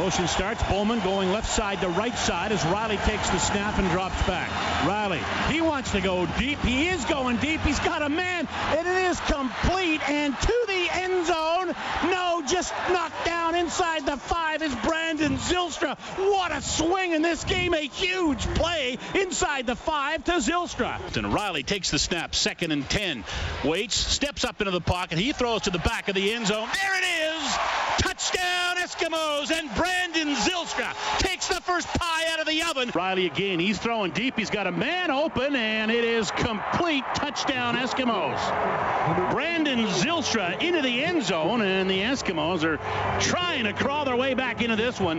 Motion starts. Bowman going left side to right side as Reilly takes the snap and drops back. Reilly, he wants to go deep. He is going deep. He's got a man, and it is complete and to the end zone. No, just knocked down inside the five is Brandon Zylstra. What a swing in this game. A huge play inside the five to Zylstra. And Reilly takes the snap, second and 10. Waits, steps up into the pocket. He throws to the back of the end zone. There it is. Eskimos. And Brandon Zylstra takes the first pie out of the oven. Reilly again. He's throwing deep. He's got a man open, and it is complete touchdown Eskimos. Brandon Zylstra into the end zone, and the Eskimos are trying to crawl their way back into this one.